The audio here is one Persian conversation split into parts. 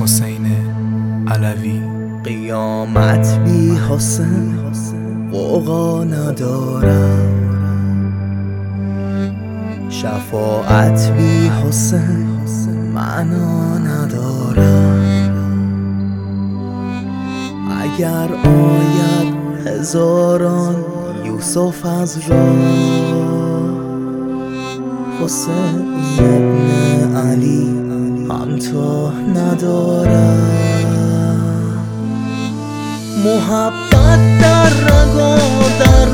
حسین علوی. قیامت بی حسین قوقا ندارم. شفاعت بی حسین معنا ندارم. اگر آید هزاران یوسف از راه. حسین ابن علی هم تو ندارم محبت در رگا در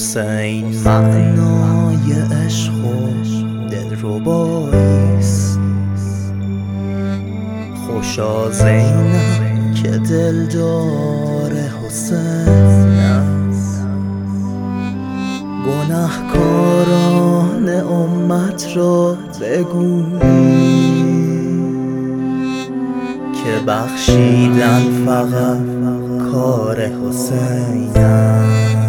حسین معنای عشق و دلرباییست. خوشا زینب که دلدار حسین. است گنهکاران امت را بگویی که بخشیدن فقط کار حسین است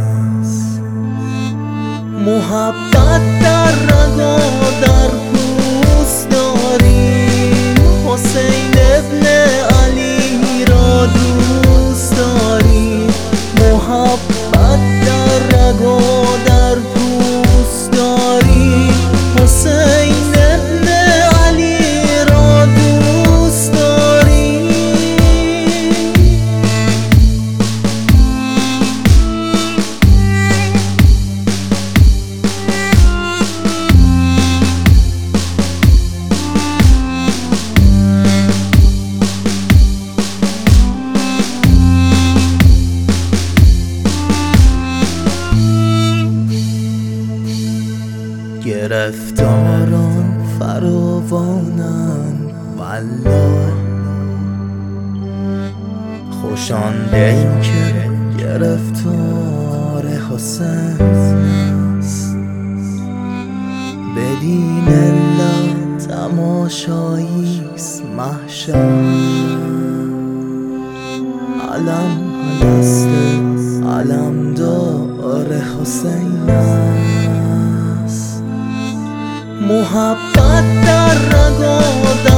محبت در رگا گرفتاران فراوانن. والله. خوشان دل که گرفتار است. بدین علت تماشاییست محشر. علم دست علم دار حسین است محبت در رگا